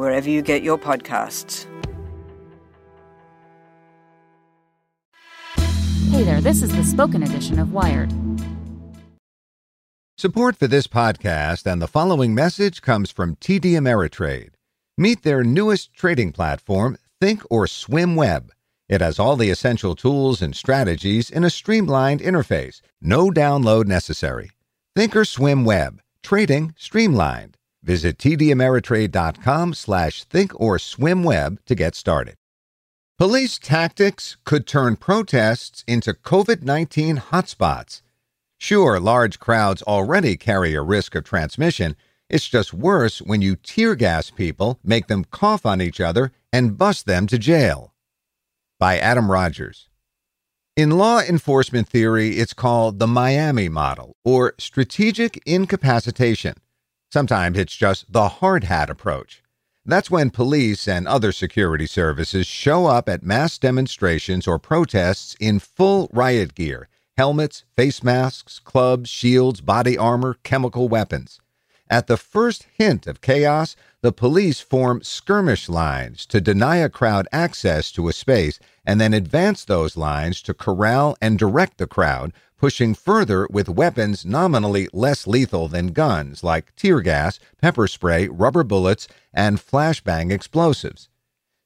wherever you get your podcasts. Hey there, this is the spoken edition of Wired. Support for this podcast and the following message comes from TD Ameritrade. Meet their newest trading platform, Think or Swim Web. It has all the essential tools and strategies in a streamlined interface. No download necessary. Think or Swim Web. Trading streamlined. Visit tdameritrade.com slash thinkorswimweb to get started. Police tactics could turn protests into COVID-19 hotspots. Sure, large crowds already carry a risk of transmission. It's just worse when you tear gas people, make them cough on each other, and bust them to jail. By Adam Rogers. In law enforcement theory, it's called the Miami model, or strategic incapacitation. Sometimes it's just the hard hat approach. That's when police and other security services show up at mass demonstrations or protests in full riot gear helmets, face masks, clubs, shields, body armor, chemical weapons. At the first hint of chaos, the police form skirmish lines to deny a crowd access to a space and then advance those lines to corral and direct the crowd, pushing further with weapons nominally less lethal than guns like tear gas, pepper spray, rubber bullets, and flashbang explosives.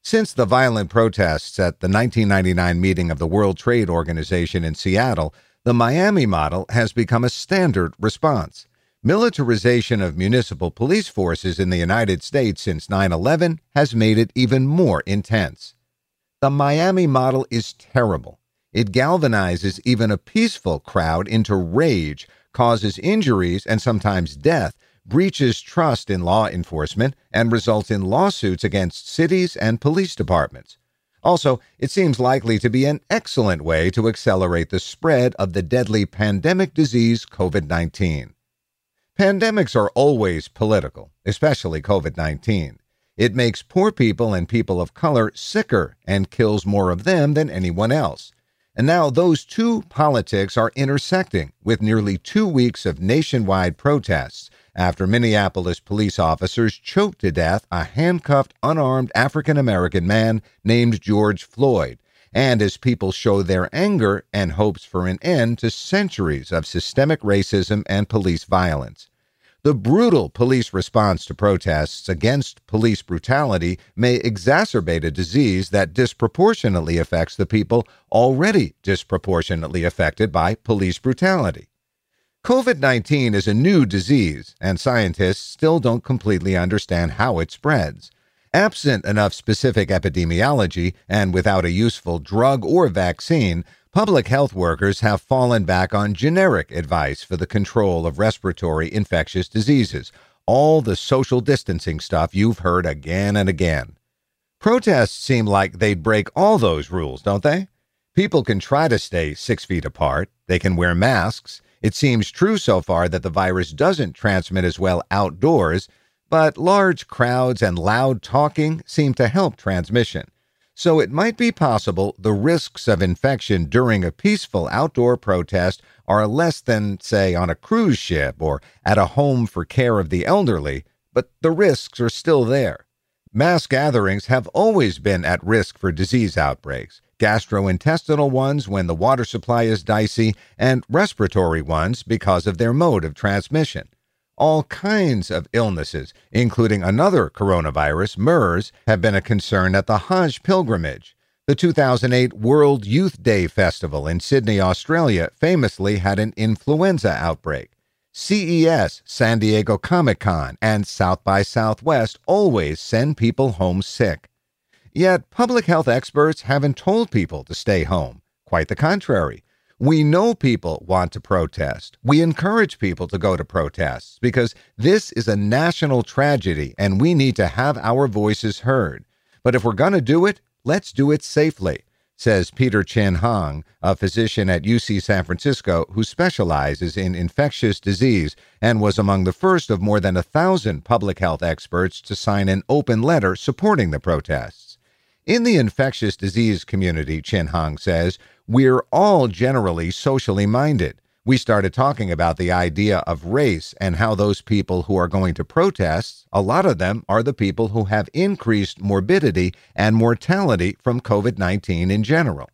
Since the violent protests at the 1999 meeting of the World Trade Organization in Seattle, the Miami model has become a standard response. Militarization of municipal police forces in the United States since 9 11 has made it even more intense. The Miami model is terrible. It galvanizes even a peaceful crowd into rage, causes injuries and sometimes death, breaches trust in law enforcement, and results in lawsuits against cities and police departments. Also, it seems likely to be an excellent way to accelerate the spread of the deadly pandemic disease COVID 19. Pandemics are always political, especially COVID 19. It makes poor people and people of color sicker and kills more of them than anyone else. And now those two politics are intersecting with nearly two weeks of nationwide protests after Minneapolis police officers choked to death a handcuffed, unarmed African American man named George Floyd, and as people show their anger and hopes for an end to centuries of systemic racism and police violence. The brutal police response to protests against police brutality may exacerbate a disease that disproportionately affects the people already disproportionately affected by police brutality. COVID 19 is a new disease, and scientists still don't completely understand how it spreads. Absent enough specific epidemiology and without a useful drug or vaccine, Public health workers have fallen back on generic advice for the control of respiratory infectious diseases, all the social distancing stuff you've heard again and again. Protests seem like they'd break all those rules, don't they? People can try to stay six feet apart, they can wear masks. It seems true so far that the virus doesn't transmit as well outdoors, but large crowds and loud talking seem to help transmission so it might be possible the risks of infection during a peaceful outdoor protest are less than, say, on a cruise ship or at a home for care of the elderly, but the risks are still there. Mass gatherings have always been at risk for disease outbreaks. gastrointestinal ones when the water supply is dicey, and respiratory ones because of their mode of transmission. All kinds of illnesses, including another coronavirus, MERS, have been a concern at the Hajj pilgrimage. The 2008 World Youth Day Festival in Sydney, Australia, famously had an influenza outbreak. CES, San Diego Comic Con, and South by Southwest always send people home sick. Yet, public health experts haven't told people to stay home. Quite the contrary. We know people want to protest. We encourage people to go to protests because this is a national tragedy and we need to have our voices heard. But if we're going to do it, let's do it safely says Peter Chin Hong, a physician at UC San Francisco who specializes in infectious disease and was among the first of more than a thousand public health experts to sign an open letter supporting the protests. In the infectious disease community, Chin Hong says, we're all generally socially minded we started talking about the idea of race and how those people who are going to protests, a lot of them are the people who have increased morbidity and mortality from COVID 19 in general.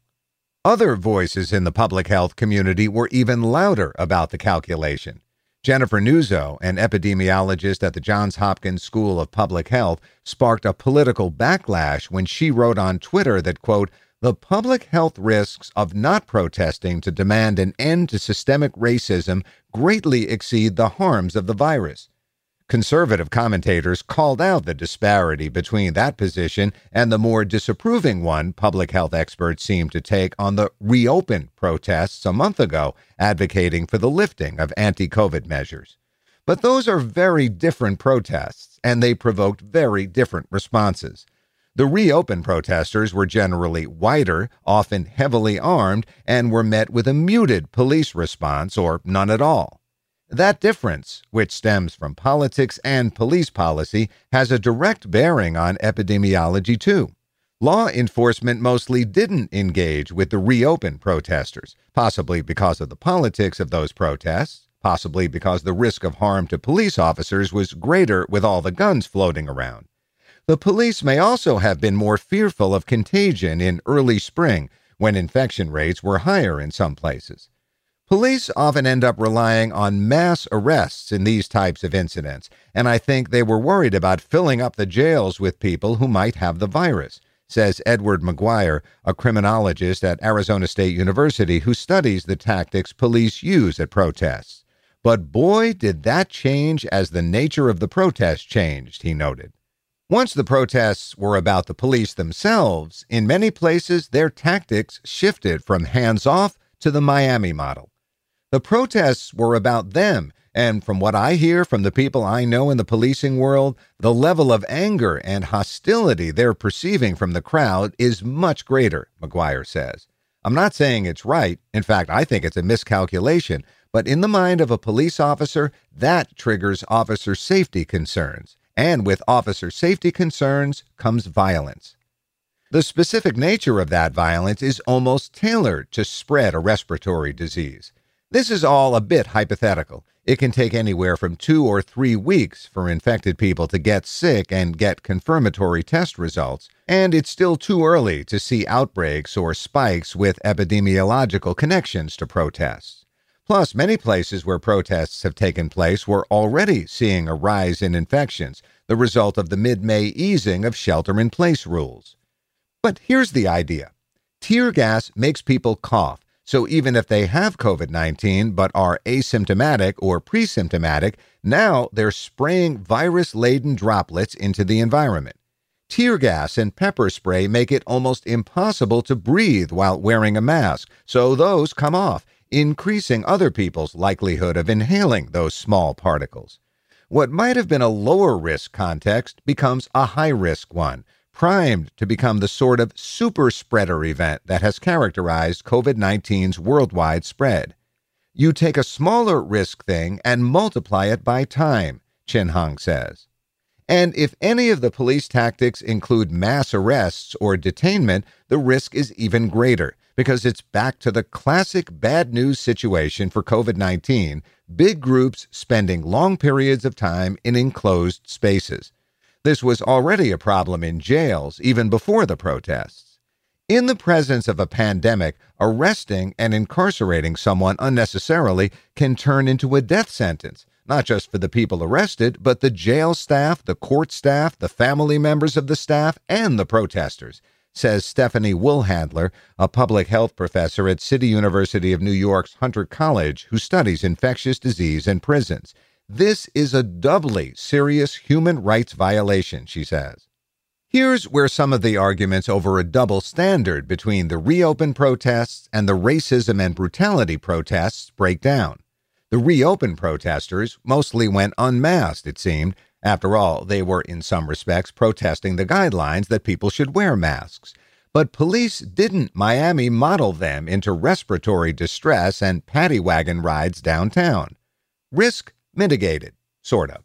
Other voices in the public health community were even louder about the calculation. Jennifer Nuzzo, an epidemiologist at the Johns Hopkins School of Public Health, sparked a political backlash when she wrote on Twitter that, quote, the public health risks of not protesting to demand an end to systemic racism greatly exceed the harms of the virus. Conservative commentators called out the disparity between that position and the more disapproving one public health experts seemed to take on the reopen protests a month ago, advocating for the lifting of anti COVID measures. But those are very different protests, and they provoked very different responses. The reopen protesters were generally whiter, often heavily armed, and were met with a muted police response or none at all. That difference, which stems from politics and police policy, has a direct bearing on epidemiology too. Law enforcement mostly didn't engage with the reopen protesters, possibly because of the politics of those protests, possibly because the risk of harm to police officers was greater with all the guns floating around. The police may also have been more fearful of contagion in early spring when infection rates were higher in some places. Police often end up relying on mass arrests in these types of incidents, and I think they were worried about filling up the jails with people who might have the virus, says Edward Maguire, a criminologist at Arizona State University who studies the tactics police use at protests. But boy, did that change as the nature of the protest changed, he noted. Once the protests were about the police themselves, in many places their tactics shifted from hands off to the Miami model. The protests were about them, and from what I hear from the people I know in the policing world, the level of anger and hostility they're perceiving from the crowd is much greater, Maguire says. I'm not saying it's right. In fact, I think it's a miscalculation. But in the mind of a police officer, that triggers officer safety concerns and with officer safety concerns comes violence. The specific nature of that violence is almost tailored to spread a respiratory disease. This is all a bit hypothetical. It can take anywhere from two or three weeks for infected people to get sick and get confirmatory test results, and it's still too early to see outbreaks or spikes with epidemiological connections to protests. Plus, many places where protests have taken place were already seeing a rise in infections, the result of the mid May easing of shelter in place rules. But here's the idea tear gas makes people cough, so even if they have COVID 19 but are asymptomatic or pre symptomatic, now they're spraying virus laden droplets into the environment. Tear gas and pepper spray make it almost impossible to breathe while wearing a mask, so those come off increasing other people's likelihood of inhaling those small particles. What might have been a lower risk context becomes a high risk one, primed to become the sort of super spreader event that has characterized COVID 19's worldwide spread. You take a smaller risk thing and multiply it by time, Chin Hong says. And if any of the police tactics include mass arrests or detainment, the risk is even greater because it's back to the classic bad news situation for COVID 19 big groups spending long periods of time in enclosed spaces. This was already a problem in jails even before the protests. In the presence of a pandemic, arresting and incarcerating someone unnecessarily can turn into a death sentence, not just for the people arrested, but the jail staff, the court staff, the family members of the staff, and the protesters, says Stephanie Woolhandler, a public health professor at City University of New York's Hunter College who studies infectious disease in prisons. This is a doubly serious human rights violation, she says. Here's where some of the arguments over a double standard between the reopen protests and the racism and brutality protests break down. The reopen protesters mostly went unmasked, it seemed. After all, they were in some respects protesting the guidelines that people should wear masks. But police didn't Miami model them into respiratory distress and paddy wagon rides downtown. Risk mitigated, sort of.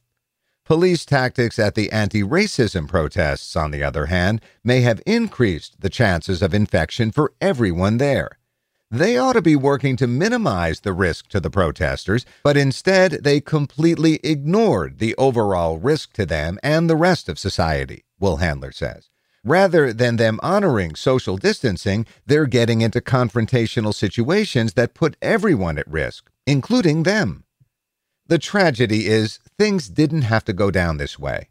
Police tactics at the anti racism protests, on the other hand, may have increased the chances of infection for everyone there. They ought to be working to minimize the risk to the protesters, but instead they completely ignored the overall risk to them and the rest of society, Woolhandler says. Rather than them honoring social distancing, they're getting into confrontational situations that put everyone at risk, including them. The tragedy is things didn't have to go down this way.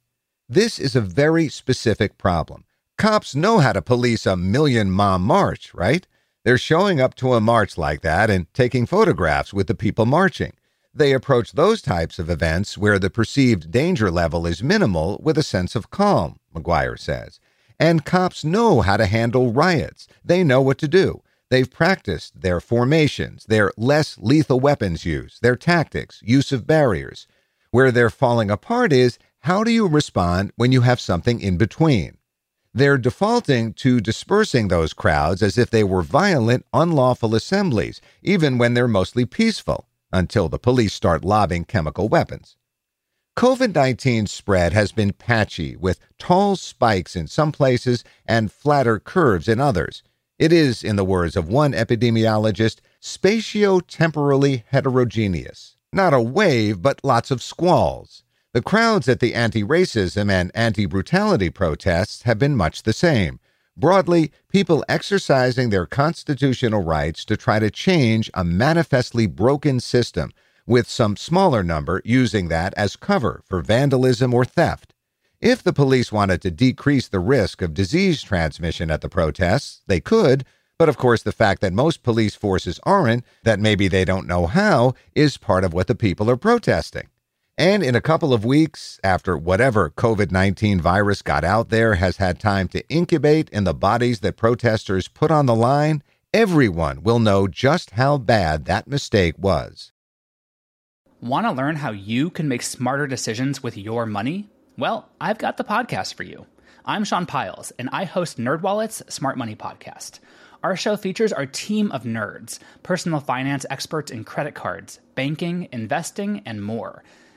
This is a very specific problem. Cops know how to police a million mom march, right? They're showing up to a march like that and taking photographs with the people marching. They approach those types of events where the perceived danger level is minimal with a sense of calm, Maguire says. And cops know how to handle riots. They know what to do. They've practiced their formations, their less lethal weapons use, their tactics, use of barriers. Where they're falling apart is how do you respond when you have something in between? They're defaulting to dispersing those crowds as if they were violent, unlawful assemblies, even when they're mostly peaceful, until the police start lobbing chemical weapons. COVID 19 spread has been patchy, with tall spikes in some places and flatter curves in others. It is, in the words of one epidemiologist, spatio-temporally heterogeneous. Not a wave, but lots of squalls. The crowds at the anti racism and anti brutality protests have been much the same. Broadly, people exercising their constitutional rights to try to change a manifestly broken system, with some smaller number using that as cover for vandalism or theft. If the police wanted to decrease the risk of disease transmission at the protests, they could, but of course, the fact that most police forces aren't, that maybe they don't know how, is part of what the people are protesting. And in a couple of weeks, after whatever COVID 19 virus got out there has had time to incubate in the bodies that protesters put on the line, everyone will know just how bad that mistake was. Want to learn how you can make smarter decisions with your money? Well, I've got the podcast for you. I'm Sean Pyles, and I host NerdWallet's Smart Money Podcast. Our show features our team of nerds, personal finance experts in credit cards, banking, investing, and more.